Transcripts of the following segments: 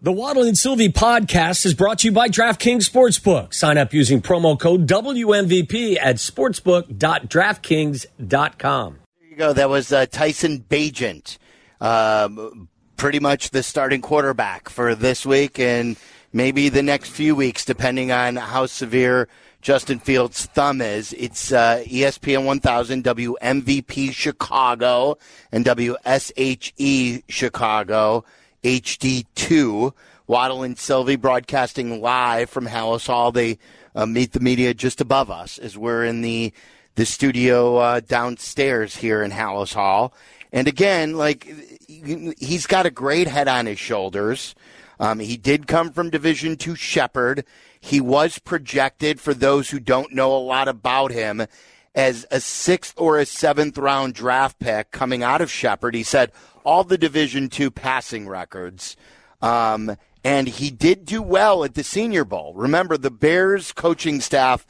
The Waddle and Sylvie podcast is brought to you by DraftKings Sportsbook. Sign up using promo code WMVP at sportsbook.draftkings.com. There you go. That was uh, Tyson Bagent, um, pretty much the starting quarterback for this week and maybe the next few weeks, depending on how severe Justin Fields' thumb is. It's uh, ESPN 1000, WMVP Chicago, and WSHE Chicago. HD2. Waddle and Sylvie broadcasting live from Halas Hall. They uh, meet the media just above us as we're in the the studio uh, downstairs here in Halas Hall. And again, like he's got a great head on his shoulders. Um, he did come from Division Two Shepherd. He was projected, for those who don't know a lot about him, as a sixth or a seventh round draft pick coming out of Shepherd. He said, all the Division two passing records. Um, and he did do well at the Senior Bowl. Remember, the Bears coaching staff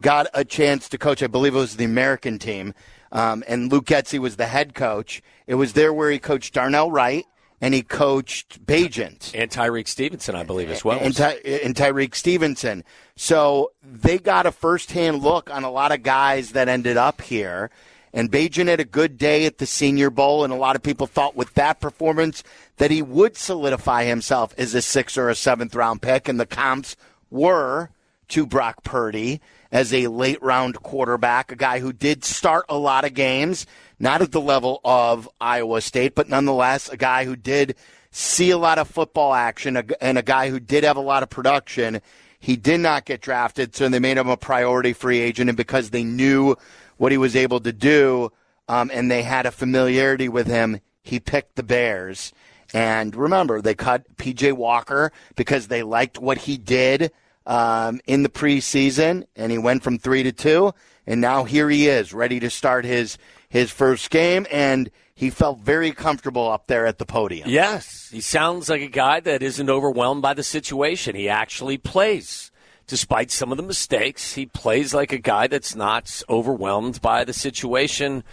got a chance to coach. I believe it was the American team, um, and Luke Getsy was the head coach. It was there where he coached Darnell Wright and he coached Bagent. And Tyrique Stevenson, I believe, as well. And, Ty- and Tyrique Stevenson. So they got a firsthand look on a lot of guys that ended up here. And Bagent had a good day at the Senior Bowl, and a lot of people thought with that performance that he would solidify himself as a sixth or a seventh round pick. And the comps were to Brock Purdy as a late round quarterback, a guy who did start a lot of games, not at the level of Iowa State, but nonetheless a guy who did see a lot of football action and a guy who did have a lot of production. He did not get drafted, so they made him a priority free agent, and because they knew what he was able to do, um, and they had a familiarity with him. He picked the Bears. And remember, they cut PJ Walker because they liked what he did um, in the preseason, and he went from three to two. And now here he is, ready to start his his first game, and he felt very comfortable up there at the podium. Yes, he sounds like a guy that isn't overwhelmed by the situation. He actually plays despite some of the mistakes, he plays like a guy that's not overwhelmed by the situation.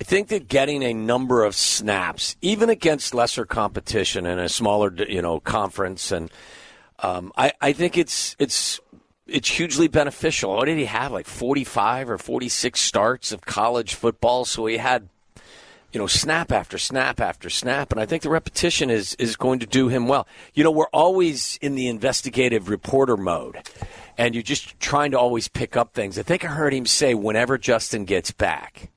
I think that getting a number of snaps, even against lesser competition in a smaller, you know, conference, and um, I, I think it's it's it's hugely beneficial. What did he have? Like forty five or forty six starts of college football, so he had you know, snap after snap after snap. And I think the repetition is, is going to do him well. You know, we're always in the investigative reporter mode, and you're just trying to always pick up things. I think I heard him say whenever Justin gets back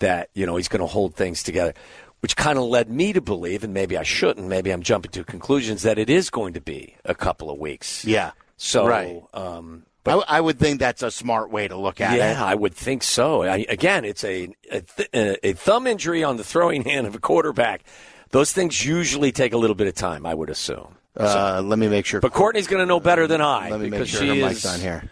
that, you know, he's going to hold things together, which kind of led me to believe, and maybe I shouldn't, maybe I'm jumping to conclusions, that it is going to be a couple of weeks. Yeah. So, right. um, but I, I, would think that's a smart way to look at yeah, it. Yeah, I would think so. I, again, it's a, a, th- a thumb injury on the throwing hand of a quarterback. Those things usually take a little bit of time, I would assume. Uh, let me make sure. But Courtney's going to know better than I. Let me make sure her is... mic's on here.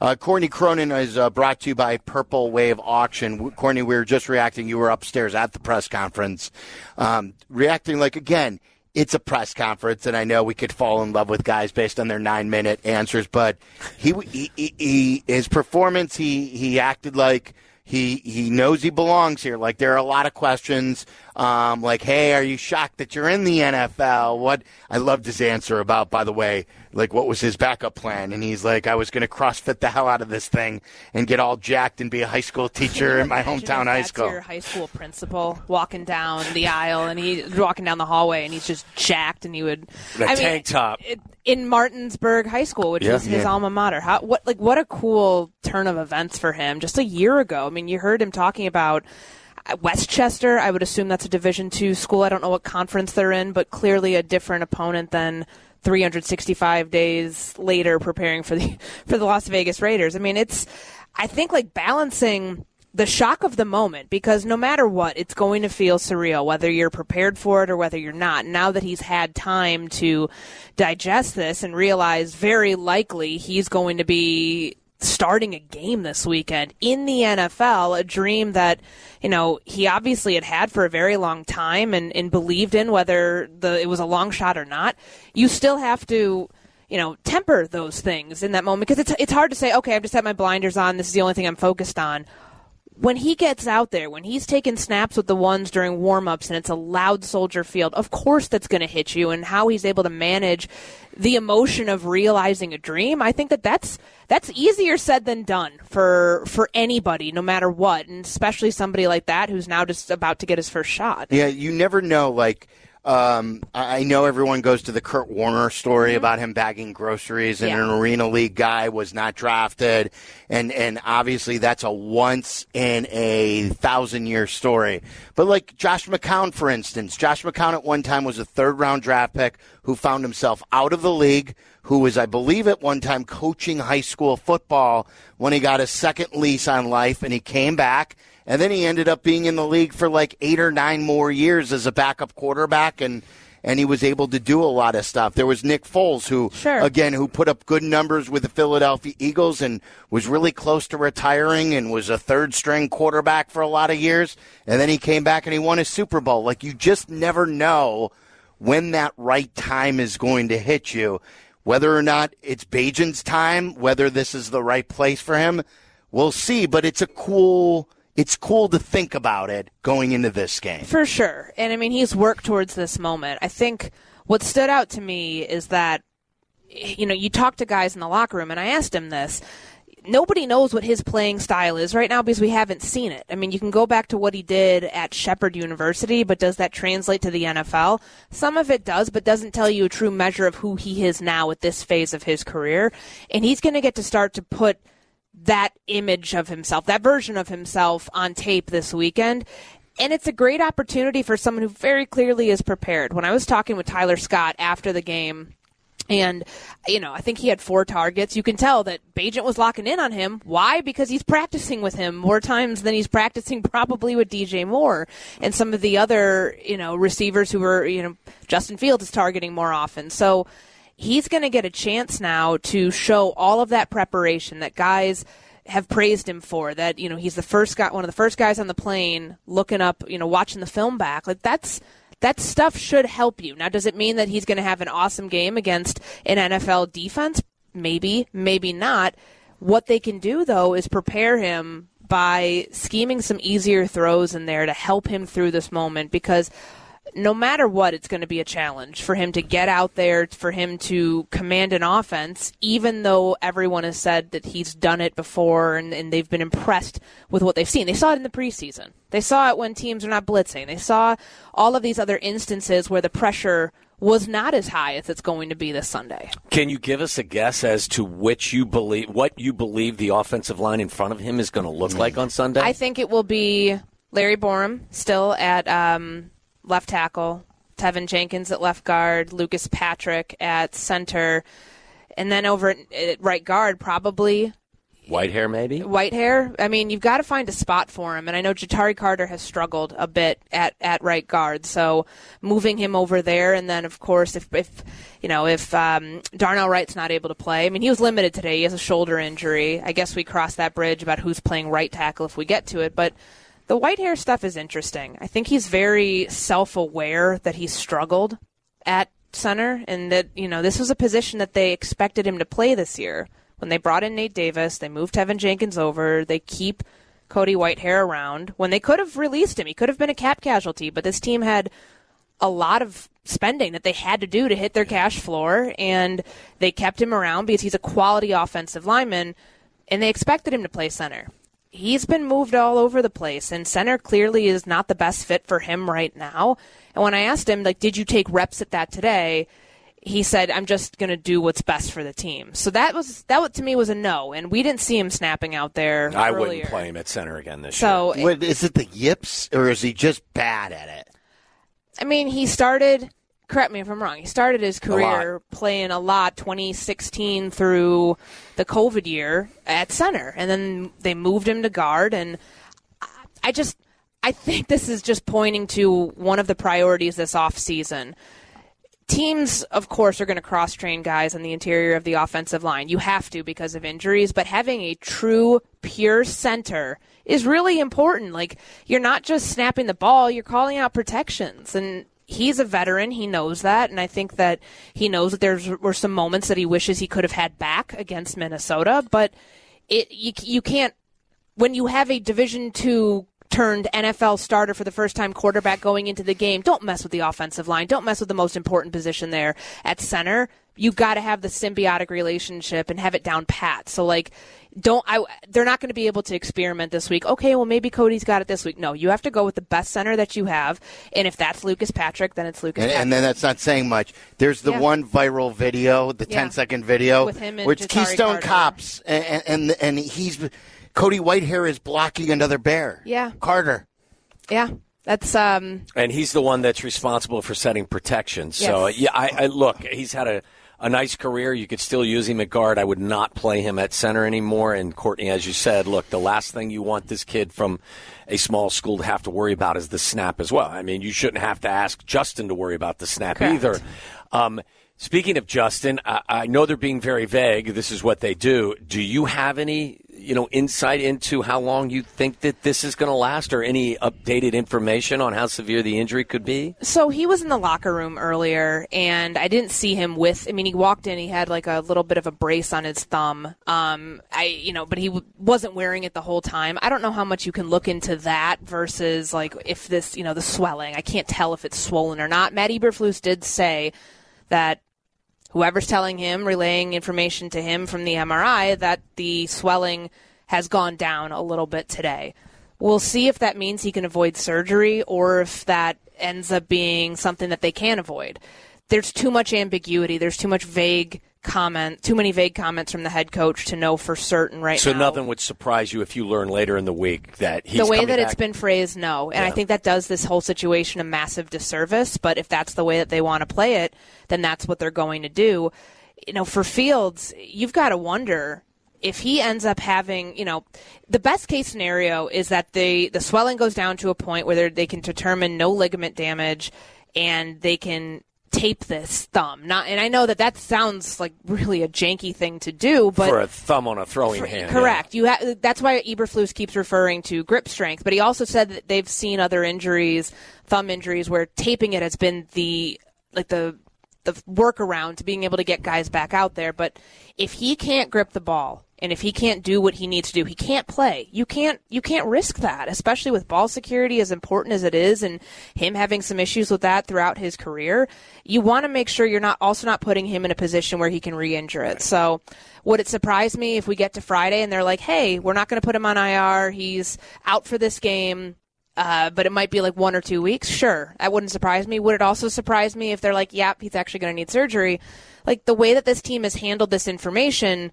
Uh, Courtney Cronin is uh, brought to you by Purple Wave Auction. Courtney, we were just reacting. You were upstairs at the press conference, um, reacting like again it's a press conference, and I know we could fall in love with guys based on their nine minute answers, but he, he, he, he his performance, he he acted like he he knows he belongs here. Like there are a lot of questions, um, like, "Hey, are you shocked that you're in the NFL?" What I loved his answer about, by the way, like what was his backup plan, and he's like, "I was going to CrossFit the hell out of this thing and get all jacked and be a high school teacher in my hometown high school." Your high school principal walking down the aisle, and he's walking down the hallway, and he's just jacked, and he would a I tank mean, top it, in Martinsburg High School, which yeah, is his yeah. alma mater. How what like what a cool turn of events for him just a year ago. I mean, you heard him talking about West Chester, I would assume that's a Division two school. I don't know what conference they're in, but clearly a different opponent than 365 days later preparing for the for the Las Vegas Raiders. I mean, it's I think like balancing the shock of the moment because no matter what, it's going to feel surreal whether you're prepared for it or whether you're not. Now that he's had time to digest this and realize very likely he's going to be starting a game this weekend in the NFL, a dream that, you know, he obviously had had for a very long time and, and believed in whether the it was a long shot or not. You still have to you know, temper those things in that moment because it's it's hard to say, okay, I've just had my blinders on. This is the only thing I'm focused on. When he gets out there, when he's taking snaps with the ones during warmups and it's a loud soldier field, of course that's going to hit you and how he's able to manage the emotion of realizing a dream. I think that that's that's easier said than done for for anybody no matter what, and especially somebody like that who's now just about to get his first shot. Yeah, you never know like um, I know everyone goes to the Kurt Warner story mm-hmm. about him bagging groceries and yeah. an Arena League guy was not drafted, and and obviously that's a once in a thousand year story. But like Josh McCown, for instance, Josh McCown at one time was a third round draft pick who found himself out of the league, who was, I believe, at one time coaching high school football when he got a second lease on life, and he came back and then he ended up being in the league for like eight or nine more years as a backup quarterback and and he was able to do a lot of stuff. There was Nick Foles, who sure. again, who put up good numbers with the Philadelphia Eagles and was really close to retiring and was a third string quarterback for a lot of years. And then he came back and he won a Super Bowl. Like you just never know when that right time is going to hit you. Whether or not it's Bagent's time, whether this is the right place for him, we'll see. But it's a cool it's cool to think about it going into this game. For sure. And I mean, he's worked towards this moment. I think what stood out to me is that, you know, you talk to guys in the locker room, and I asked him this. Nobody knows what his playing style is right now because we haven't seen it. I mean, you can go back to what he did at Shepherd University, but does that translate to the NFL? Some of it does, but doesn't tell you a true measure of who he is now at this phase of his career. And he's going to get to start to put – that image of himself, that version of himself on tape this weekend. And it's a great opportunity for someone who very clearly is prepared. When I was talking with Tyler Scott after the game, and, you know, I think he had four targets. You can tell that Bagent was locking in on him. Why? Because he's practicing with him more times than he's practicing probably with DJ Moore and some of the other, you know, receivers who were, you know, Justin Fields is targeting more often. So, he's going to get a chance now to show all of that preparation that guys have praised him for that you know he's the first guy one of the first guys on the plane looking up you know watching the film back. Like that's that stuff should help you. Now does it mean that he's going to have an awesome game against an NFL defense? Maybe maybe not. What they can do though is prepare him by scheming some easier throws in there to help him through this moment because no matter what, it's going to be a challenge for him to get out there, for him to command an offense, even though everyone has said that he's done it before and, and they've been impressed with what they've seen. They saw it in the preseason. They saw it when teams are not blitzing. They saw all of these other instances where the pressure was not as high as it's going to be this Sunday. Can you give us a guess as to which you believe, what you believe the offensive line in front of him is going to look like on Sunday? I think it will be Larry Borom still at um, left tackle, Teven Jenkins at left guard, Lucas Patrick at center, and then over at, right guard, probably Whitehair, maybe? Whitehair. I mean, you've got to find a spot for him. And I know Ja'Tyre Carter has struggled a bit at, at right guard. So moving him over there. And then, of course, if, if you know, if um, Darnell Wright's not able to play, I mean, he was limited today. He has a shoulder injury. I guess we cross that bridge about who's playing right tackle if we get to it. But the Whitehair stuff is interesting. I think he's very self aware that he struggled at center and that, you know, this was a position that they expected him to play this year. When they brought in Nate Davis, they moved Teven Jenkins over, they keep Cody Whitehair around when they could have released him. He could have been a cap casualty, but this team had a lot of spending that they had to do to hit their cash floor, and they kept him around because he's a quality offensive lineman, and they expected him to play center he's been moved all over the place, and center clearly is not the best fit for him right now. And when I asked him, like, did you take reps at that today? He said, "I'm just going to do what's best for the team." So that was that to me was a no, and we didn't see him snapping out there. I earlier. wouldn't play him at center again this so year. So is it the yips, or is he just bad at it? I mean, he started correct me if I'm wrong. He started his career a playing a lot 2016 through the COVID year at center, and then they moved him to guard. And I just, I think this is just pointing to one of the priorities this off season. Teams, of course, are going to cross train guys on the interior of the offensive line. You have to because of injuries, but having a true, pure center is really important. Like, you're not just snapping the ball, you're calling out protections. And he's a veteran. He knows that, and I think that he knows that there were some moments that he wishes he could have had back against Minnesota. But it you, you can't when you have a Division two turned NFL starter for the first time quarterback going into the game, don't mess with the offensive line. Don't mess with the most important position there at center. You got to have the symbiotic relationship and have it down pat. So like don't I they're not going to be able to experiment this week. Okay, well maybe Cody's got it this week. No, you have to go with the best center that you have, and if that's Lucas Patrick, then it's Lucas and, Patrick. And then that's not saying much. There's the Yeah. one viral video, the Yeah. 10 second video, With him and which Ja'Tyre Keystone Carter. Cops and, and and he's Cody Whitehair is blocking another bear. Yeah. Carter. yeah. That's um and he's the one that's responsible for setting protection. So Yes. yeah, I, I look, he's had a, a nice career. You could still use him at guard. I would not play him at center anymore. And Courtney, as you said, look, the last thing you want this kid from a small school to have to worry about is the snap as well. I mean, you shouldn't have to ask Justin to worry about the snap Correct. either. Um, speaking of Justin, I, I know they're being very vague. This is what they do. Do you have any, you know, insight into how long you think that this is going to last, or any updated information on how severe the injury could be? So he was in the locker room earlier, and I didn't see him with. I mean, he walked in. He had like a little bit of a brace on his thumb. Um, I, you know, but he w- wasn't wearing it the whole time. I don't know how much you can look into that versus like if this, you know, the swelling. I can't tell if it's swollen or not. Matt Eberflus did say that whoever's telling him, relaying information to him from the MRI, that the swelling has gone down a little bit today. We'll see if that means he can avoid surgery or if that ends up being something that they can avoid. There's too much ambiguity. There's too much vague comment, too many vague comments from the head coach to know for certain right So now. nothing would surprise you if you learn later in the week that he's the way that it's back. been phrased, no. And I think that does this whole situation a massive disservice. But if that's the way that they want to play it, then that's what they're going to do. You know, for Fields, you've got to wonder if he ends up having, you know, the best case scenario is that the the swelling goes down to a point where they can determine no ligament damage and they can tape this thumb. Not, and I know that that sounds like really a janky thing to do, but for a thumb on a throwing for- hand. Correct. You ha- that's why Eberflus keeps referring to grip strength, but he also said that they've seen other injuries, thumb injuries, where taping it has been the like the the workaround to being able to get guys back out there. But if he can't grip the ball and if he can't do what he needs to do, he can't play. You can't you can't risk that, especially with ball security as important as it is, and him having some issues with that throughout his career. You want to make sure you're not also not putting him in a position where he can re-injure it. So, would it surprise me if we get to Friday and they're like, "Hey, we're not going to put him on IR. He's out for this game." Uh, but it might be like one or two weeks. Sure, that wouldn't surprise me. Would it also surprise me if they're like, "Yep, he's actually going to need surgery"? Like the way that this team has handled this information,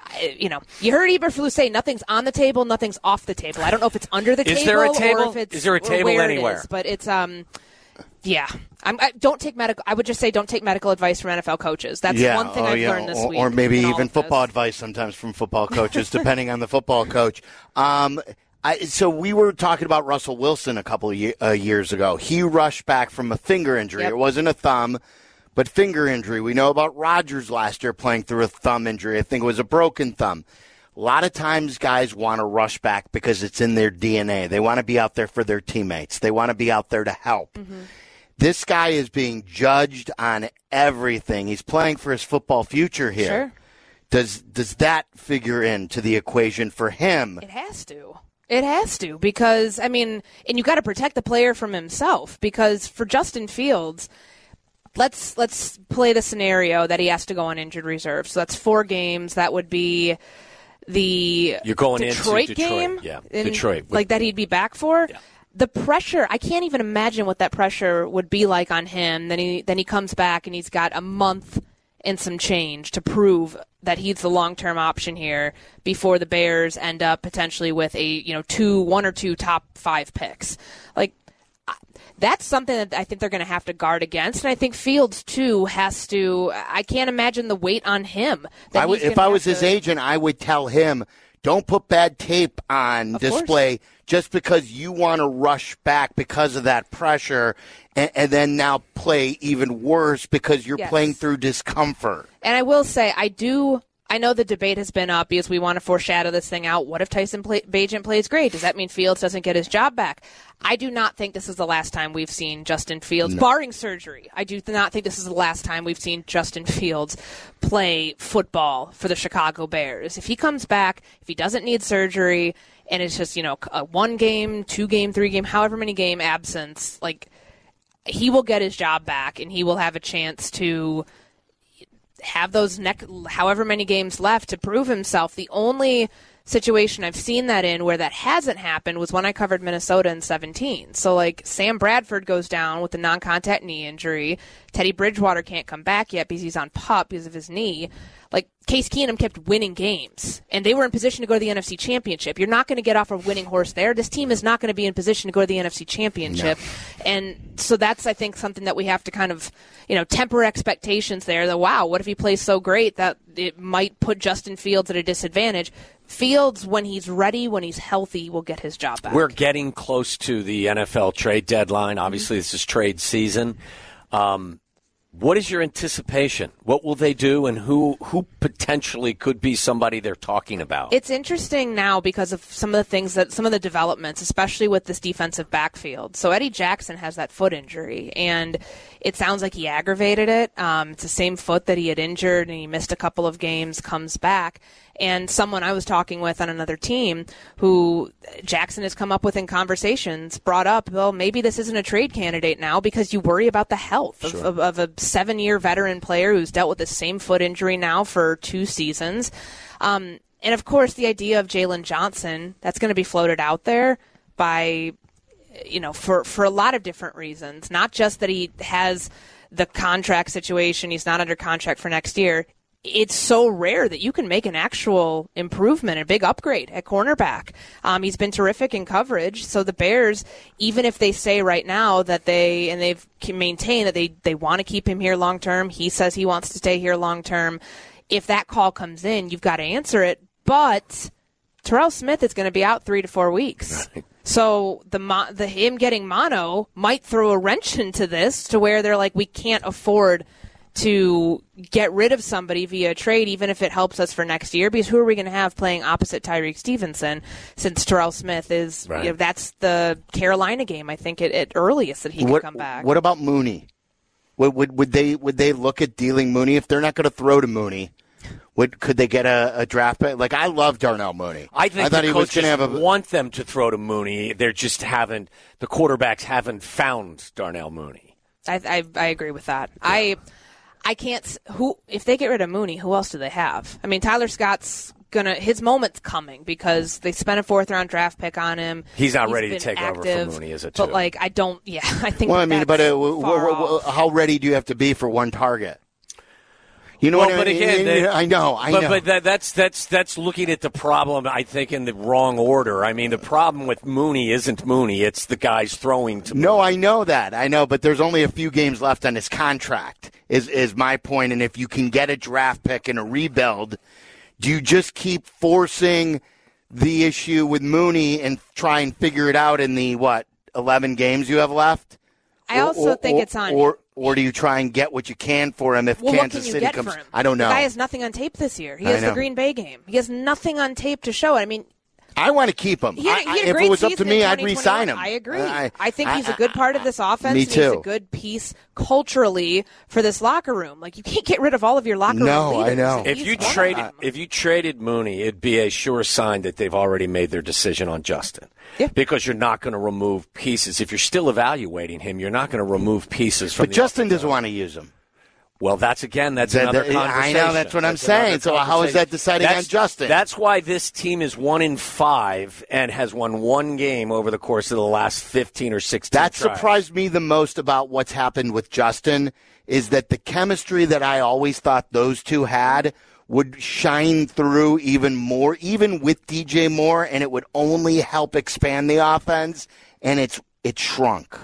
I- you know, you heard Eberflus say nothing's on the table, nothing's off the table. I don't know if it's under the Is table, there a or if it's Is there a table anywhere? is, but it's um. Yeah, I'm, I don't take medical. I would just say don't take medical advice from NFL coaches. That's yeah, one thing oh, I've yeah. learned this or, week. Or maybe even football advice sometimes from football coaches, depending on the football coach. Um, I, so we were talking about Russell Wilson a couple of ye- uh, years ago. He rushed back from a finger injury. Yep. It wasn't a thumb, but finger injury. We know about Rodgers last year playing through a thumb injury. I think it was a broken thumb. A lot of times guys want to rush back because it's in their DNA. They want to be out there for their teammates. They want to be out there to help. Mm-hmm. This guy is being judged on everything. He's playing for his football future here. Sure. Does does that figure into the equation for him? It has to. It has to because I mean, and you got to protect the player from himself because for Justin Fields, let's let's play the scenario that he has to go on injured reserve. So that's four games. That would be the You're going Detroit Detroit, game, yeah. in- Detroit. like that he'd be back for. The pressure, I can't even imagine what that pressure would be like on him. Then he then he comes back and he's got a month and some change to prove that he's the long term option here before the Bears end up potentially with a you know two one or two top five picks. Like that's something that I think they're going to have to guard against, and I think Fields too has to. I can't imagine the weight on him. that I would, if I was have his agent, I would tell him, don't put bad tape on Of course. display just because you want to rush back because of that pressure, and, and then now play even worse because you're Yes. playing through discomfort. And I will say, I do. I know the debate has been up because we want to foreshadow this thing out. What if Tyson play, Bagent plays great? Does that mean Fields doesn't get his job back? I do not think this is the last time we've seen Justin Fields, barring surgery. I do not think this is the last time we've seen Justin Fields play football for the Chicago Bears. If he comes back, if he doesn't need surgery, and it's just you know a one game, two game, three game, however many game absence, like he will get his job back and he will have a chance to have those neck however many games left to prove himself. The only situation I've seen that in where that hasn't happened was when I covered Minnesota in 17. So like Sam Bradford goes down with a non-contact knee injury. Teddy Bridgewater can't come back yet because he's on pup because of his knee like Case Keenum kept winning games, and they were in position to go to the NFC Championship. You're not going to get off a winning horse there. This team is not going to be in position to go to the NFC Championship, no. and so that's I think something that we have to kind of you know temper expectations there. That wow, what if he plays so great that it might put Justin Fields at a disadvantage? Fields, when he's ready, when he's healthy, will get his job back. We're getting close to the NFL trade deadline. Obviously, mm-hmm. this is trade season. Um, what is your anticipation? What will they do, and who who potentially could be somebody they're talking about? It's interesting now because of some of the things that some of the developments, especially with this defensive backfield. So Eddie Jackson has that foot injury, and it sounds like he aggravated it. Um, it's the same foot that he had injured, and he missed a couple of games. Comes back, and someone I was talking with on another team who Jackson has come up with in conversations brought up, well, maybe this isn't a trade candidate now because you worry about the health of, sure. of, of a seven year veteran player who's dealt with the same foot injury now for two seasons. Um, and of course, the idea of Jaylon Johnson, that's going to be floated out there by, you know, for, for a lot of different reasons. Not just that he has the contract situation, he's not under contract for next year it's so rare that you can make an actual improvement, a big upgrade at cornerback. Um, he's been terrific in coverage. So the Bears, even if they say right now that they and they've maintained that they they want to keep him here long term, he says he wants to stay here long term. If that call comes in, you've got to answer it. But Terrell Smith is going to be out three to four weeks. So the the him getting mono might throw a wrench into this to where they're like, we can't afford to get rid of somebody via trade, even if it helps us for next year. Because who are we going to have playing opposite Tyrique Stevenson since Terrell Smith is, right. you know, that's the Carolina game, I think, at, at earliest that he what, could come back. What about Mooney? Would, would, would, they, would they look at dealing Mooney if they're not going to throw to Mooney? Would could they get a, a draft pick? Like I love Darnell Mooney. I think I thought the he was going to have a want them to throw to Mooney. They're just haven't the quarterbacks haven't found Darnell Mooney. I I, I agree with that. Yeah. I I can't. Who if they get rid of Mooney, who else do they have? I mean, Tyler Scott's gonna his moment's coming because they spent a fourth round draft pick on him. He's not He's ready to take active, over for Mooney, is it? Too? But like, I don't. Yeah, I think. Well, I mean, but uh, w- w- w- how ready do you have to be for one target? You know well, what but I mean? again, they, I know, I but, know. But that, that's that's that's looking at the problem. I think in the wrong order. I mean, the problem with Mooney isn't Mooney; it's the guys throwing to. No, Mooney. I know that. I know, but there's only a few games left on his contract. Is is my point? And if you can get a draft pick and a rebuild, do you just keep forcing the issue with Mooney and try and figure it out in the what 11 games you have left? I also or, think or, it's on. Or, or do you try and get what you can for him if well, Kansas City comes? I don't know. The guy has nothing on tape this year. He has the Green Bay game. He has nothing on tape to show it. I mean, I want to keep him. He had, he had if it was up to me, I'd resign him. I agree. I, I think he's a good part of this offense. Me too. he's a good piece culturally for this locker room. Like you can't get rid of all of your locker no, room. No, I know. If you traded, if you traded Mooney, it'd be a sure sign that they've already made their decision on Justin. Yeah. Because you're not going to remove pieces. If you're still evaluating him, you're not going to remove pieces from. But Justin doesn't want to use him. Well, that's again, that's that, another that, conversation. I know, that's what that's I'm saying. So how is that deciding that's, on Justin? That's why this team is one in five and has won one game over the course of the last 15 or 16 That surprised me the most about what's happened with Justin is that the chemistry that I always thought those two had would shine through even more, even with DJ Moore, and it would only help expand the offense, and it's it shrunk.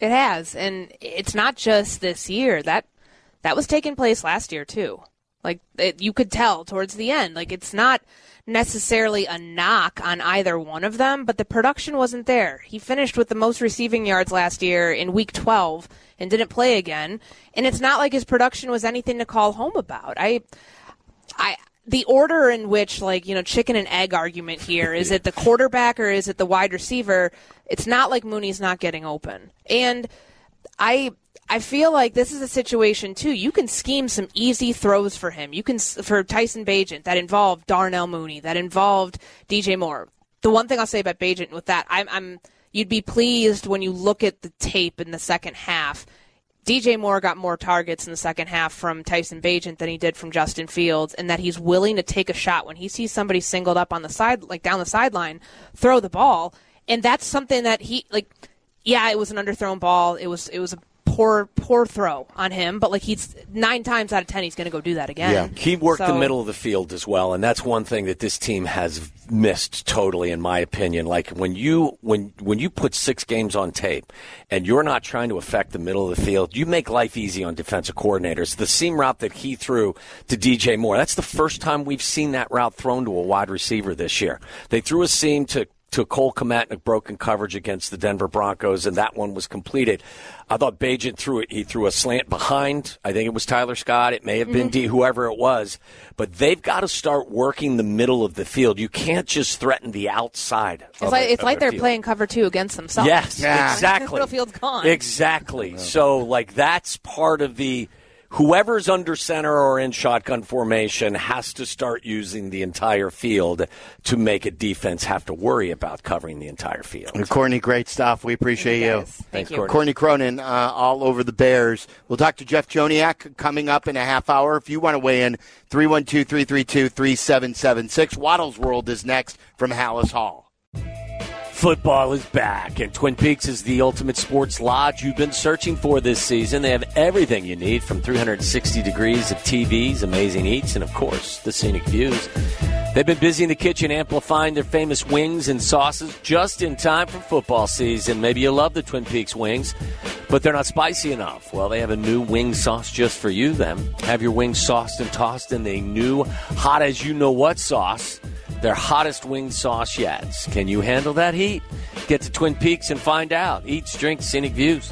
It has, and it's not just this year. That that was taking place last year too. Like it, you could tell towards the end. Like it's not necessarily a knock on either one of them, but the production wasn't there. He finished with the most receiving yards last year in week 12 and didn't play again. And it's not like his production was anything to call home about. I I the order in which like you know chicken and egg argument here is it the quarterback or is it the wide receiver it's not like mooney's not getting open and i I feel like this is a situation too. You can scheme some easy throws for him. You can for Tyson Bagent that involved Darnell Mooney, that involved DJ Moore. the one thing I'll say about Bagent with that, I'm, I'm you'd be pleased when you look at the tape in the second half. DJ Moore got more targets in the second half from Tyson Bagent than he did from Justin Fields, and that he's willing to take a shot when he sees somebody singled up on the side, like down the sideline, throw the ball, and that's something that he like. Yeah, it was an underthrown ball. It was it was a poor poor throw on him, but like he's nine times out of ten he's going to go do that again. Yeah, he worked so, the middle of the field as well, and that's one thing that this team has missed totally, in my opinion. Like when you when when you put six games on tape and you're not trying to affect the middle of the field, you make life easy on defensive coordinators. The seam route that he threw to DJ Moore, that's the first time we've seen that route thrown to a wide receiver this year. They threw a seam to to Cole Kmet in a broken coverage against the Denver Broncos, and that one was completed. I thought Bagent threw it. He threw a slant behind. I think it was Tyler Scott. It may have been mm-hmm. D, whoever it was. But they've got to start working the middle of the field. You can't just threaten the outside. It's like, it's like they're field. playing cover two against themselves. Yes, yeah. exactly. the field's gone. Exactly. So, like, that's part of the – whoever's under center or in shotgun formation has to start using the entire field to make a defense have to worry about covering the entire field. Courtney, great stuff. We appreciate you. you. Thanks, you. Courtney. Courtney Cronin, uh, all over the Bears. We'll talk to Jeff Joniak coming up in a half hour. If you want to weigh in, 312 332 3776. Waddle's World is next from Halas Hall. Football is back, and Twin Peaks is the ultimate sports lodge you've been searching for this season. They have everything you need from 360 degrees of TVs, amazing eats, and of course, the scenic views. They've been busy in the kitchen amplifying their famous wings and sauces just in time for football season. Maybe you love the Twin Peaks wings, but they're not spicy enough. Well, they have a new wing sauce just for you, then. Have your wings sauced and tossed in the new hot as you know what sauce their hottest winged sauce yet. Can you handle that heat? Get to Twin Peaks and find out. Eats, drinks, scenic views.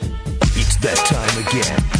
It's that time again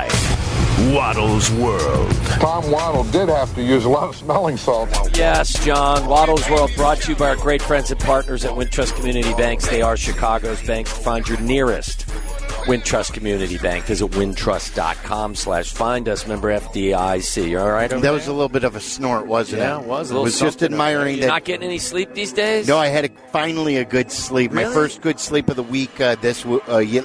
Waddle's World. Tom Waddle did have to use a lot of smelling salt. Yes, John. Waddle's World brought to you by our great friends and partners at Wintrust Community Banks. They are Chicago's banks. Find your nearest Wintrust Community Bank. Visit wintrust.com slash find us, member FDIC. All right That there? was a little bit of a snort, wasn't it? yeah, it? it was. I was just admiring You're that. not getting any sleep these days? No, I had a, finally a good sleep. Really? My first good sleep of the week uh, this uh,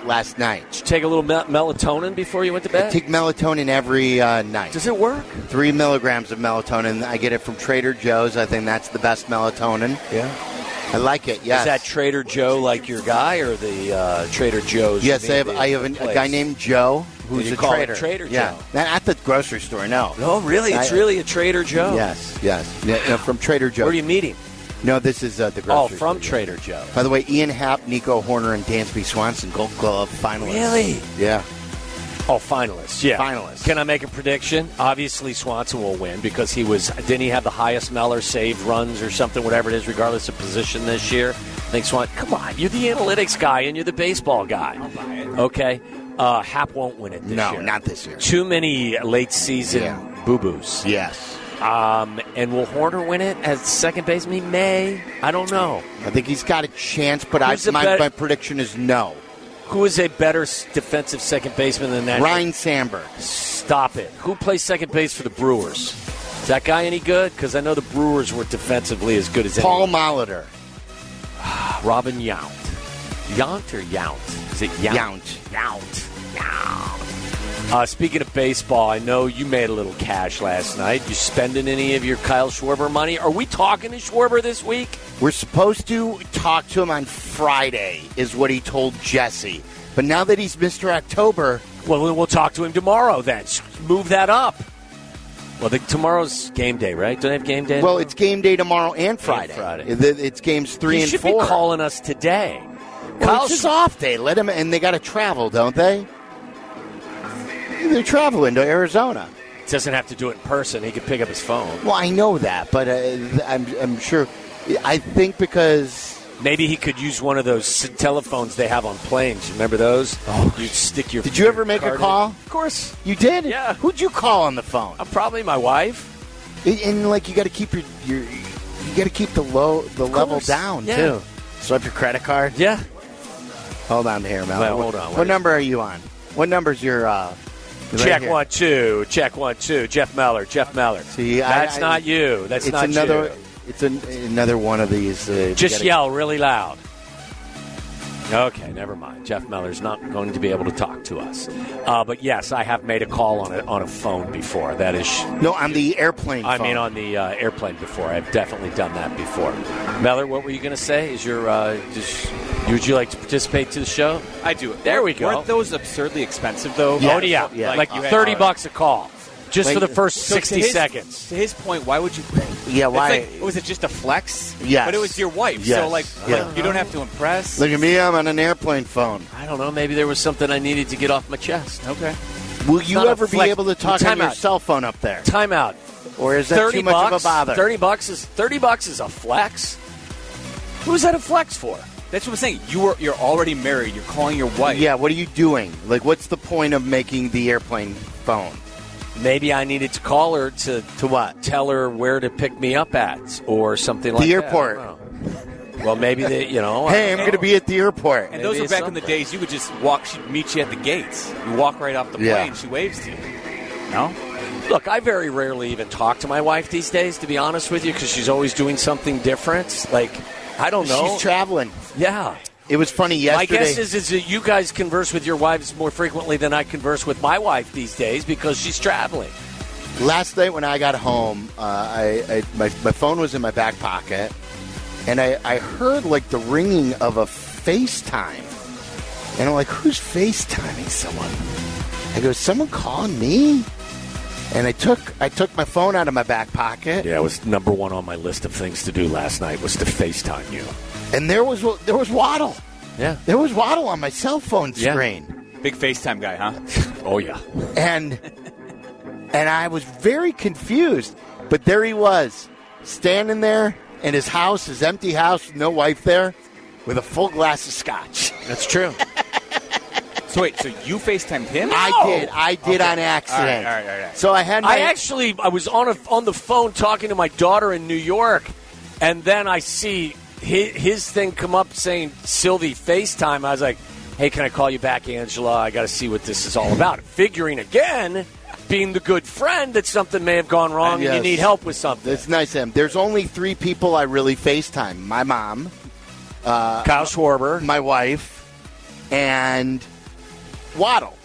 last night. Did you take a little mel- melatonin before you went to bed? I take melatonin every uh, night. Does it work? Three milligrams of melatonin. I get it from Trader Joe's. I think that's the best melatonin. Yeah. I like it. Yes. Is that Trader Joe like your guy, or the uh, Trader Joe's? Yes, I have. I have the a, guy named Joe who's a trader. Trader yeah, Joe? Not at the grocery store. No. No, really, it's I- really a Trader Joe. Yes. Yes. Yeah, no, from Trader Joe. Where do you meet him? No, this is uh, the grocery. Oh, from store. Trader Joe. By the way, Ian Happ, Nico Hoerner, and Dansby Swanson, Gold Glove finalists. Really? Yeah. Oh, finalists. Yeah, Finalists. Can I make a prediction? Obviously, Swanson will win because he was. Didn't he have the highest Meller saved runs or something, whatever it is, regardless of position this year? I think Swan. Come on, you're the analytics guy and you're the baseball guy. Okay. Uh, Happ won't win it this No, year. not this year. Too many late season Yeah. boo boos. Yes. Um, and will Hoerner win it as second baseman? He may. I don't know. I think he's got a chance, but I, my, bet- my prediction is no. Who is a better defensive second baseman than that? Ryne Sandberg. Stop it. Who plays second base for the Brewers? Is that guy any good? Because I know the Brewers were defensively as good as Paul anyone. Molitor. Robin Yount. Yount or Yount? Is it Yount? Yount. Yount. Yount. Uh, speaking of baseball, I know you made a little cash last night. You spending any of your Kyle Schwarber money? Are we talking to Schwarber this week? We're supposed to talk to him on Friday, is what he told Jesse. But now that he's Mr. October, Well, we'll talk to him tomorrow then. Move that up. Well, the, tomorrow's game day, right? Don't they have game day? well, it's game day tomorrow and Friday. Friday. It's games three he and should four. be calling us today. Well, Kyle it's off day. Let him, and they got to travel, don't they? They're traveling to Arizona. doesn't have to do it in person. He could pick up his phone. Well, I know that, but uh, I'm, I'm sure I think because Maybe he could use one of those telephones they have on planes. You remember those? Oh. You'd stick your. Did you ever make a card in. call? Of course. you did. Yeah. Who'd you call on the phone? Uh, probably my wife. And, and, like you got to keep your your you got to keep the low the level course. down Yeah. too. Swipe your credit card. Yeah. Hold on here, Mel. Well, hold on, What number are you on? What number's your? uh Check here? one two. Check one two. Jeff Meller. Jeff Meller. See, that's I- not you. That's It's not another. you. It's an, another one of these. Uh, Just gotta- yell really loud. Okay, never mind. Jeff Miller's not going to be able to talk to us. Uh, but yes, I have made a call on a, on a phone before. That is, No, on the airplane. I phone. mean, on the uh, airplane before. I've definitely done that before. Meller, what were you going to say? Is your uh, just, would you like to participate to the show? I do. There we go. Weren't those absurdly expensive though? Yes. Oh yeah, Yeah. like you had- thirty bucks a call, just for the first So to sixty his- seconds. To his point, why would you? Pay? Yeah, why? like, was it just a flex? Yes. But it was your wife, Yes. so like Yeah. you don't have to impress. Look at me. I'm on an airplane phone. I don't know. Maybe there was something I needed to get off my chest. Okay. Will you not ever be able to talk Time on your out. cell phone up there, Time out. or is that Thirty too much bucks. of a bother? Thirty bucks is thirty bucks is a flex. Who's that a flex for? That's what I'm saying. You were you're already married. You're calling your wife. Yeah. What are you doing? Like, what's the point of making the airplane phone? Maybe I needed to call her to To what? tell her where to pick me up at or something like that. The airport. I. Well, maybe they, you know. Hey, I'm going to be at the airport. And those Maybe were it's back in the days. You would just walk. She'd meet you at the gates. You walk right off the Yeah. plane. She waves to you. No. Look, I very rarely even talk to my wife these days, to be honest with you, because she's always doing something different. Like, I don't know. She's traveling. yeah. It was funny yesterday. My guess is, is that you guys converse with your wives more frequently than I converse with my wife these days because she's traveling. last night when I got home, uh, I, I my, my phone was in my back pocket, and I, I heard like the ringing of a FaceTime, and I'm like, "Who's FaceTiming someone?" I go, "Someone calling me?" And I took I took my phone out of my back pocket, Yeah, it was number one on my list of things to do last night was to FaceTime you. and there was there was Waddle. Yeah. There was Waddle on my cell phone Yeah. screen. Big FaceTime guy, huh? Oh yeah. and and I was very confused. But there he was, standing there in his house, his empty house, no wife there, with a full glass of scotch. That's true. So wait, so you FaceTimed him? I did, I did on accident. All right, all right, all right. So I had my. I actually I was on a, on the phone talking to my daughter in New York, and then I see his, his thing come up saying Sylvie FaceTime. I was like, "Hey, can I call you back, Angela? I got to see what this is all about." Figuring again, being the good friend that something may have gone wrong and you need help with something. It's nice, Em. There's only three people I really FaceTime: my mom, uh, Kyle Schwarber. my wife, and Waddle.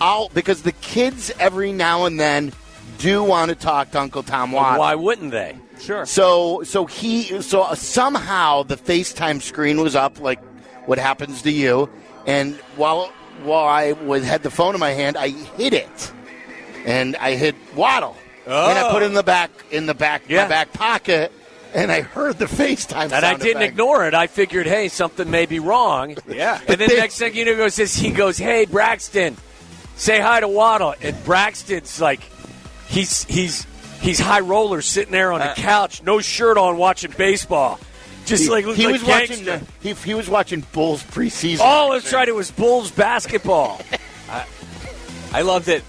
I'll because the kids every now and then do want to talk to Uncle Tom Waddle. Why wouldn't they? Sure. So so he so somehow the FaceTime screen was up like what happens to you, and while while I was had the phone in my hand, I hit it, and I hit Waddle, and I put it in oh. the back in the back Yeah. my back pocket, and I heard the FaceTime. And I didn't effect. ignore it. I figured, hey, something may be wrong. Yeah. And then they- next thing you know, goes says he goes, hey, Braxton, say hi to Waddle. And Braxton's like, he's he's he's high roller sitting there on the Uh, couch, no shirt on, watching baseball, just He, like he like was gangster. watching. He, he was watching Bulls preseason. All I was trying to was Bulls basketball. I love that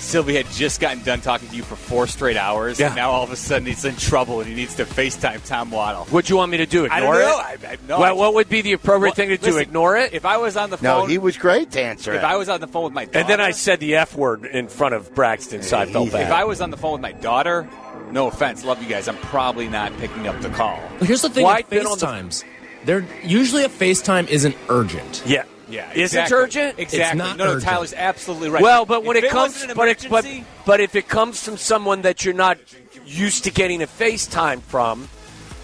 Sylvie had just gotten done talking to you for four straight hours, Yeah. and now all of a sudden he's in trouble and he needs to FaceTime Tom Waddle. What do you want me to do? Ignore I don't know. it? I, I, no, well, I- what would be the appropriate Well, thing to do? Ignore it? If I was on the phone, No, phone, he was great to answer if it. I was on the phone with my daughter, and then I said the F word in front of Braxton, so I felt If bad. if I was on the phone with my daughter, no offense, love you guys, I'm probably not picking up the call. Well, here's the thing Why with been on the- FaceTimes. They're usually a FaceTime isn't urgent. yeah. Yeah, Is it exactly. urgent? Exactly. not no, no, urgent. Tyler's absolutely right. Well, but when If it, comes, wasn't but, it, but but if it comes from someone that you're not used to getting a FaceTime from,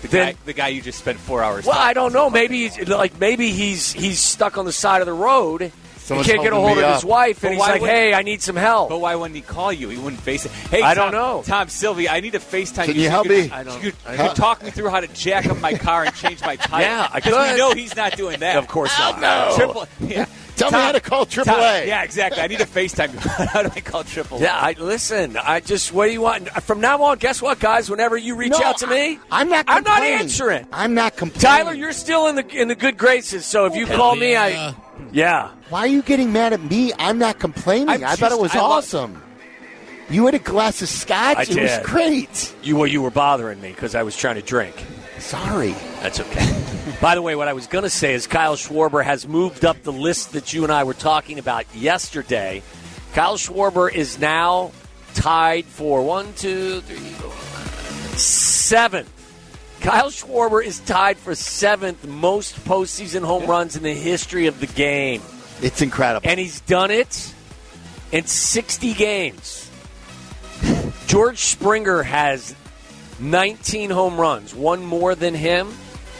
the then guy, the guy you just spent four hours. well, I don't know. Maybe he's, like maybe he's he's stuck on the side of the road. Someone's he can't get a hold me of his up. wife, But and he's like, would- "Hey, I need some help." But why wouldn't he call you? He wouldn't face it. Hey, I Tom, don't know. Tom Sylvie, I need to FaceTime Can you. you so help could, me? I don't- You could, I you could talk me through how to jack up my car and change my tire. Yeah, I Because we could. know he's not doing that. Of course not. no. Triple, yeah. Tell me how to call Tom, AAA. yeah, exactly. I need a FaceTime. how do I call AAA? Yeah, I listen. I just what do you want from now on? Guess what, guys? Whenever you reach No, out to me, I, am not. I'm not answering. I'm not complaining. Tyler, you're still in the in the good graces. So if you call me, I uh, yeah. Why are you getting mad at me? I'm not complaining. I'm i thought it was I love- awesome. You had a glass of scotch. I it was great. You were you were bothering me because I was trying to drink. Sorry. That's okay. By the way, what I was going to say is Kyle Schwarber has moved up the list that you and I were talking about yesterday. Kyle Schwarber is now tied for one, two, three, four, seventh. Kyle Schwarber is tied for seventh most postseason home runs in the history of the game. It's incredible. And he's done it in 60 games. George Springer has 19 home runs, one more than him.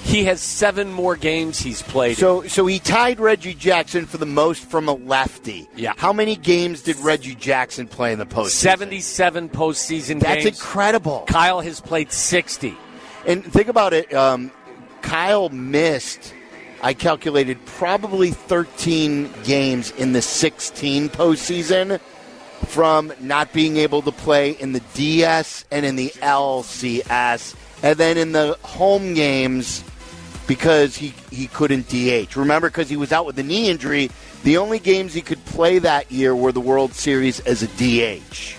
He has seven more games he's played. So, so he tied Reggie Jackson for the most from a lefty. Yeah. How many games did Reggie Jackson play in the postseason? 77 postseason games. That's games. incredible. Kyle has played 60. And think about it. Um, Kyle missed. I calculated probably 13 games in the 16 postseason from not being able to play in the DS and in the LCS, and then in the home games because he, he couldn't DH. Remember, because he was out with a knee injury, the only games he could play that year were the World Series as a DH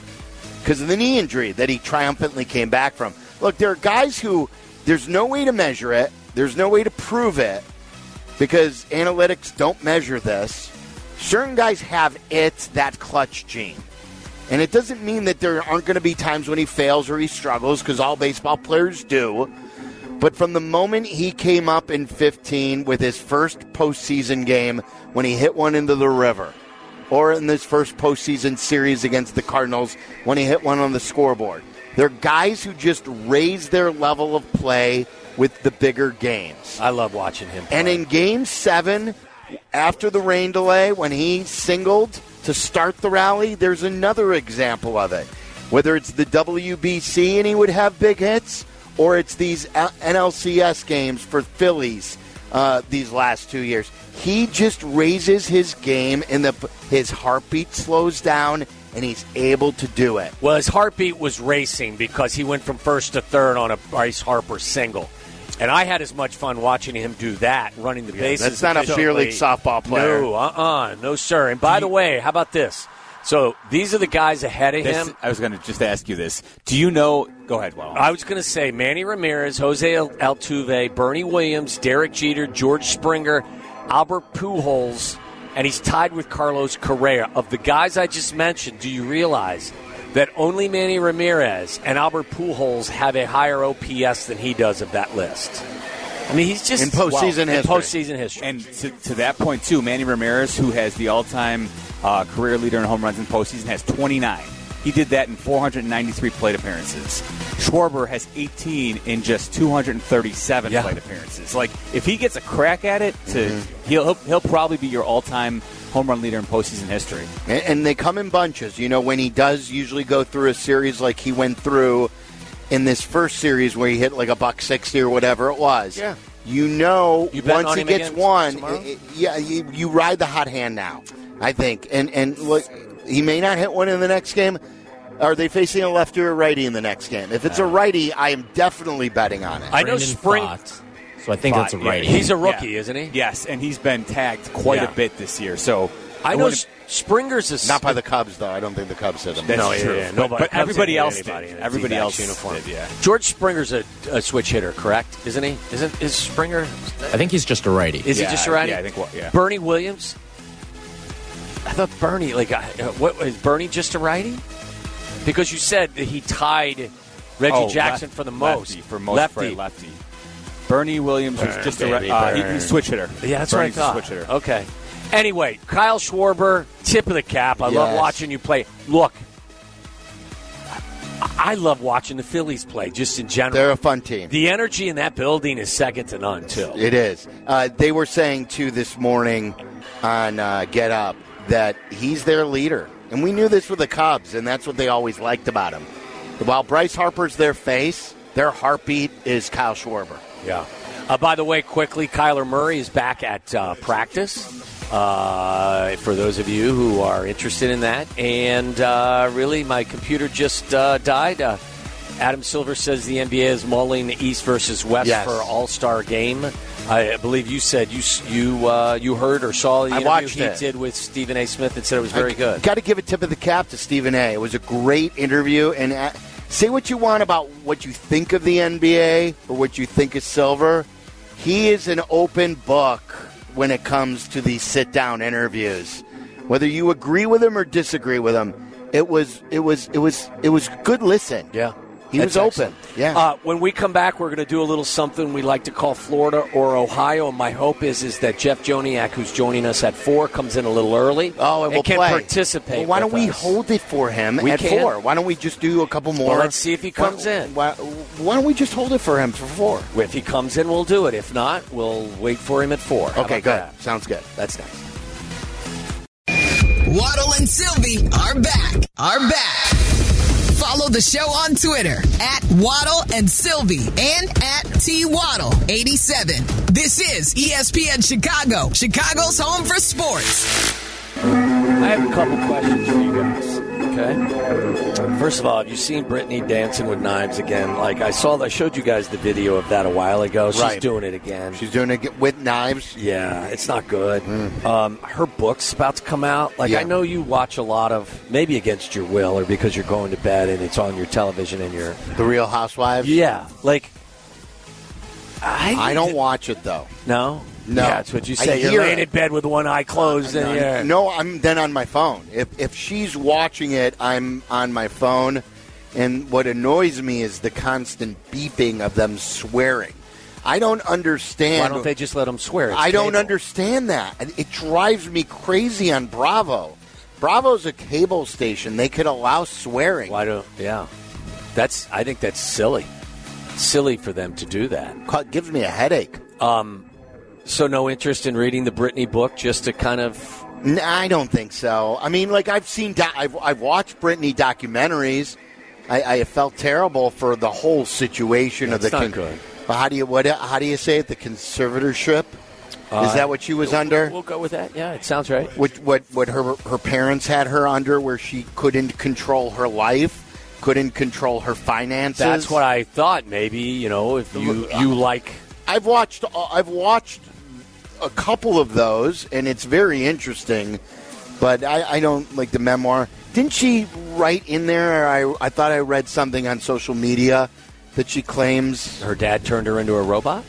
because of the knee injury that he triumphantly came back from. Look, there are guys who there's no way to measure it, there's no way to prove it because analytics don't measure this. Certain guys have it, that clutch gene. And it doesn't mean that there aren't going to be times when he fails or he struggles because all baseball players do. But from the moment he came up in 15 with his first postseason game when he hit one into the river, or in this first postseason series against the Cardinals when he hit one on the scoreboard, they're guys who just raise their level of play with the bigger games. I love watching him. Play. And in game seven, after the rain delay, when he singled to start the rally, there's another example of it. Whether it's the WBC and he would have big hits, or it's these NLCS games for Phillies uh, these last two years. He just raises his game, and the his heartbeat slows down, and he's able to do it. Well, his heartbeat was racing because he went from first to third on a Bryce Harper single. And I had as much fun watching him do that, running the bases. that's not a beer league softball player. No, uh-uh, no, sir. And by the way, how about this? So these are the guys ahead of This- him. I was going to just ask you this. Do you know? Go ahead, Well. I was going to say Manny Ramirez, Jose Altuve, Bernie Williams, Derek Jeter, George Springer, Albert Pujols, and he's tied with Carlos Correa. Of the guys I just mentioned, do you realize that only Manny Ramirez and Albert Pujols have a higher OPS than he does of that list? I mean, he's just In postseason well, history. In postseason history. And to, to that point, too, Manny Ramirez, who has the all-time uh, career leader in home runs in postseason, has 29. He did that in 493 plate appearances. Schwarber has 18 in just 237 Yeah. plate appearances. Like, if he gets a crack at it, to Mm-hmm. he'll, he'll he'll probably be your all-time home run leader in postseason history. And, and they come in bunches. You know, when he does usually go through a series like he went through in this first series where he hit like a buck sixty or whatever it was. Yeah. You know, You once on he gets one, tomorrow? i- i- yeah, you, you ride the hot hand now. I think, and and look, he may not hit one in the next game. Are they facing a lefty or a righty in the next game? If it's a righty, I am definitely betting on it. I know Brandon Spring. Pfaadt. So I think that's a righty. He's a rookie, Yeah. isn't he? Yes, and he's been tagged quite Yeah. a bit this year. So I know wouldn't- Springer's a Not by the Cubs, though. I don't think the Cubs hit him. That's No, yeah, true. yeah, But- nobody- but Cubs everybody didn't else hit did. anybody in a Everybody D-backs else uniform. did, yeah. George Springer's a, a switch hitter, correct? Isn't he? Isn't is Springer? I think he's just a righty. Is Yeah, he just a righty? yeah, I think what- yeah. Bernie Williams. I thought Bernie like uh, what is Bernie just a righty? Because you said that he tied Reggie Oh, Jackson left- for the most lefty, for most lefty. for lefty. Bernie Williams was just baby, a uh, he- he's switch hitter. Yeah, that's Bernie's what I a thought. switch hitter. Okay. Anyway, Kyle Schwarber, tip of the cap. I love watching you play. Look, I- I love watching the Phillies play, just in general. They're a fun team. the energy in that building is second to none, too. It is. Uh, they were saying too this morning on uh, Get Up that he's their leader, and we knew this with the Cubs, and that's what they always liked about him. While Bryce Harper's their face, their heartbeat is Kyle Schwarber. Yeah. Uh, by the way, quickly, Kyler Murray is back at uh, practice. Uh, for those of you who are interested in that, and uh, really, my computer just uh, died. Uh, Adam Silver says the NBA is mulling East versus West Yes. for All Star game. I believe you said you you uh, you heard or saw the I interview watched he it. did with Stephen A. Smith and said it was very good. Got to give a tip of the cap to Stephen A. It was a great interview, and uh, say what you want about what you think of the NBA or what you think of Silver. He is an open book when it comes to these sit-down interviews. Whether you agree with him or disagree with him, it was it was it was it was good listen. Yeah. He was open. excellent. Yeah. Uh, when we come back, we're going to do a little something we like to call Florida or Ohio. And my hope is is that Jeff Joniak, who's joining us at four, comes in a little early. Oh, and we'll can play. participate. Well, why don't with we us. hold it for him We at can. four? Why don't we just do a couple more? Well, let's see if he comes why, in. Why, why don't we just hold it for him for four? If he comes in, we'll do it. If not, we'll wait for him at four. How Okay, good. that? Sounds good. That's nice. Waddle and Silvy are back. Are back. Follow the show on Twitter at Waddle and Silvy and at T Waddle 87. This is ESPN Chicago, Chicago's home for sports. I have a couple questions for you guys. Okay. First of all, have you seen Britney dancing with knives again? Like I saw, I showed you guys the video of that a while ago. She's Right. doing it again. She's doing it with knives. Yeah, it's not good. Um, her book's about to come out. Like Yeah. I know you watch a lot of maybe against your will or because you're going to bed and it's on your television and you're The Real Housewives. yeah. Like I I don't watch it though. no No. Yeah, that's what you I say. You're hear laying it. in bed with one eye closed and yeah. No, I'm then on my phone. If if she's watching it, I'm on my phone. And what annoys me is the constant beeping of them swearing. I don't understand. Why don't they just let them swear? It's I don't cable. understand that. It drives me crazy on Bravo. Bravo's a cable station. They could allow swearing. Why don't? Yeah, that's. I think that's silly. Silly for them to do that. It gives me a headache. Um, so no interest in reading the Britney book, just to kind of. I don't think so. I mean, like I've seen, doc- I've, I've watched Britney documentaries. I, I felt terrible for the whole situation of the. not good. Well, how do you what? How do you say it? The conservatorship. Is that uh, what she was under? We'll go with that. Yeah, it sounds right. What what what her her parents had her under, where she couldn't control her life, couldn't control her finances. That's what I thought. Maybe you know, if you you like. I've watched. Uh, I've watched a couple of those, and it's very interesting. But I, I don't like the memoir. Didn't she write in there? I I thought I read something on social media that she claims Her dad turned her into a robot.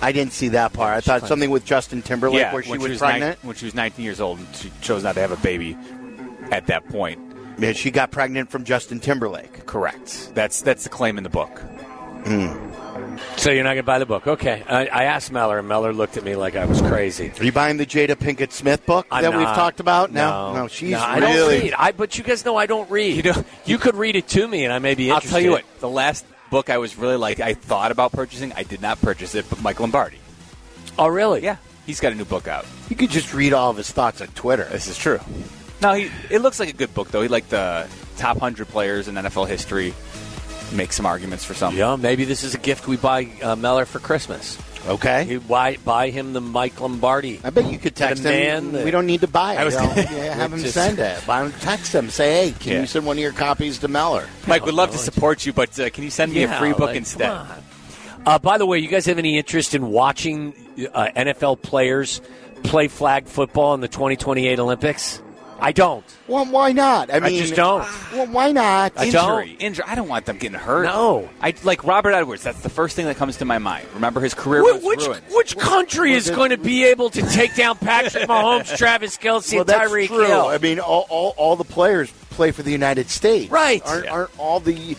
I didn't see that part. I thought something with Justin Timberlake yeah, where she when was she was pregnant. nine- when she was 19 years old, and she chose not to have a baby at that point. Yeah, she got pregnant from Justin Timberlake. Correct. That's that's the claim in the book. Hmm. So you're not going to buy the book, okay? I, I asked Meller, and Meller looked at me like I was crazy. Are you buying the Jada Pinkett Smith book I'm that we've talked about? No, no, she's No, I really. don't read. I, but you guys know I don't read. You know- you could read it to me, and I may be I'll tell you what. The last book I was really like, I thought about purchasing. I did not purchase it, but Mike Lombardi. Oh, really? Yeah, he's got a new book out. You could just read all of his thoughts on Twitter. This is true. No, he. It looks like a good book though. He like the top hundred players in NFL history. Make some arguments for something. Yeah, maybe this is a gift we buy uh, Meller for Christmas. Okay. You buy, buy him the Mike Lombardi. I bet you could text The him. that- we don't need to buy it. I was You know, gonna- yeah, have him Just- send it. Buy him, text him. Say, hey, can Yeah. you send one of your copies to Meller? Mike would love to support you, but uh, can you send me a free book like, instead? Uh, by the way, you guys have any interest in watching uh, NFL players play flag football in the 2028 Olympics? I don't. Well, why not? I mean, I just don't. Well, why not? I Injury, don't. injury. I don't want them getting hurt. No. I like Robert Edwards. That's the first thing that comes to my mind. Remember his career Wh- was which ruined. which country is going to be able to take down Patrick Mahomes, Travis Kelce, well, and that's Tyreek true. Hill? I mean, all, all, all the players play for the United States, Right. Aren't, aren't all the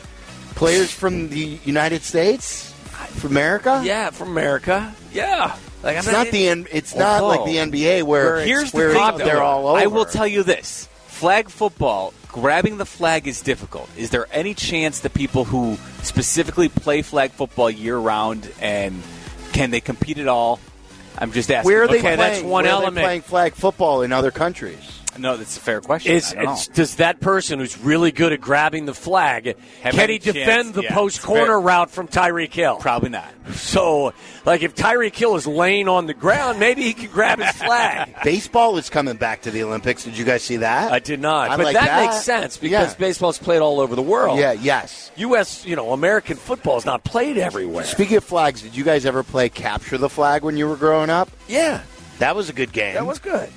players from the United States, from America? yeah, from America. Yeah, like It's not the N- it's not Oh. like the NBA where Here's the thing, they're though. all over. I will tell you this: flag football, grabbing the flag is difficult. Is there any chance that people who specifically play flag football year round and can they compete at all? I'm just asking. Where are they Okay, playing? that's one where are they element. playing flag football in other countries? No, that's a fair question. Is, it's, does that person who's really good at grabbing the flag Have can any he chance? defend the Yeah, post corner fair. route from Tyreek Hill? Probably not. So, like, if Tyreek Hill is laying on the ground, maybe he could grab his flag. Baseball is coming back to the Olympics. Did you guys see that? I did not, I but like that, that. makes sense because Yeah. baseball's played all over the world. Yeah, yes. U.S. You know, American football is not played everywhere. Speaking of flags, did you guys ever play capture the flag when you were growing up? yeah, That was a good game. that was good.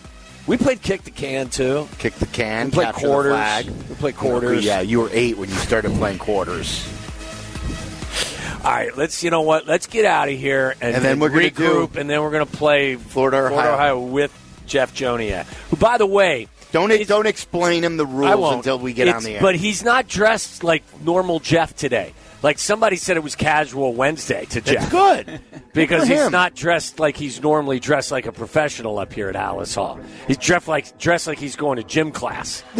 We played kick the can too. kick the can, We played quarters. the flag. We played quarters. Yeah, you were eight when you started playing quarters. All right, let's. You know what? Let's get out of here and, And then we're gonna regroup, do and then we're going to play Florida, Ohio. Florida, Ohio with Jeff Joniak, who, by the way, Don't don't explain him the rules until we get It's- on the air. But he's not dressed like normal Jeff today. Like somebody said, it was casual Wednesday to Jeff. It's good because he's not dressed like he's normally dressed like a professional up here at Halas Hall. He's dressed like dressed like he's going to gym class.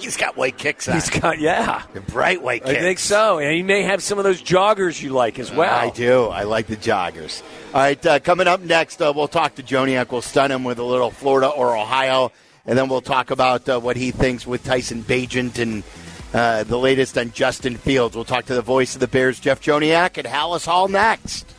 He's got white kicks on. He's got yeah. bright white I think so, and he may have some of those joggers you like as well. I do. I like the joggers. All right, uh, coming up next, uh, we'll talk to Joniak. We'll stun him with a little Florida or Ohio, and then we'll talk about uh, what he thinks with Tyson Bagent and uh, the latest on Justin Fields. We'll talk to the voice of the Bears, Jeff Joniak, at Halas Hall next.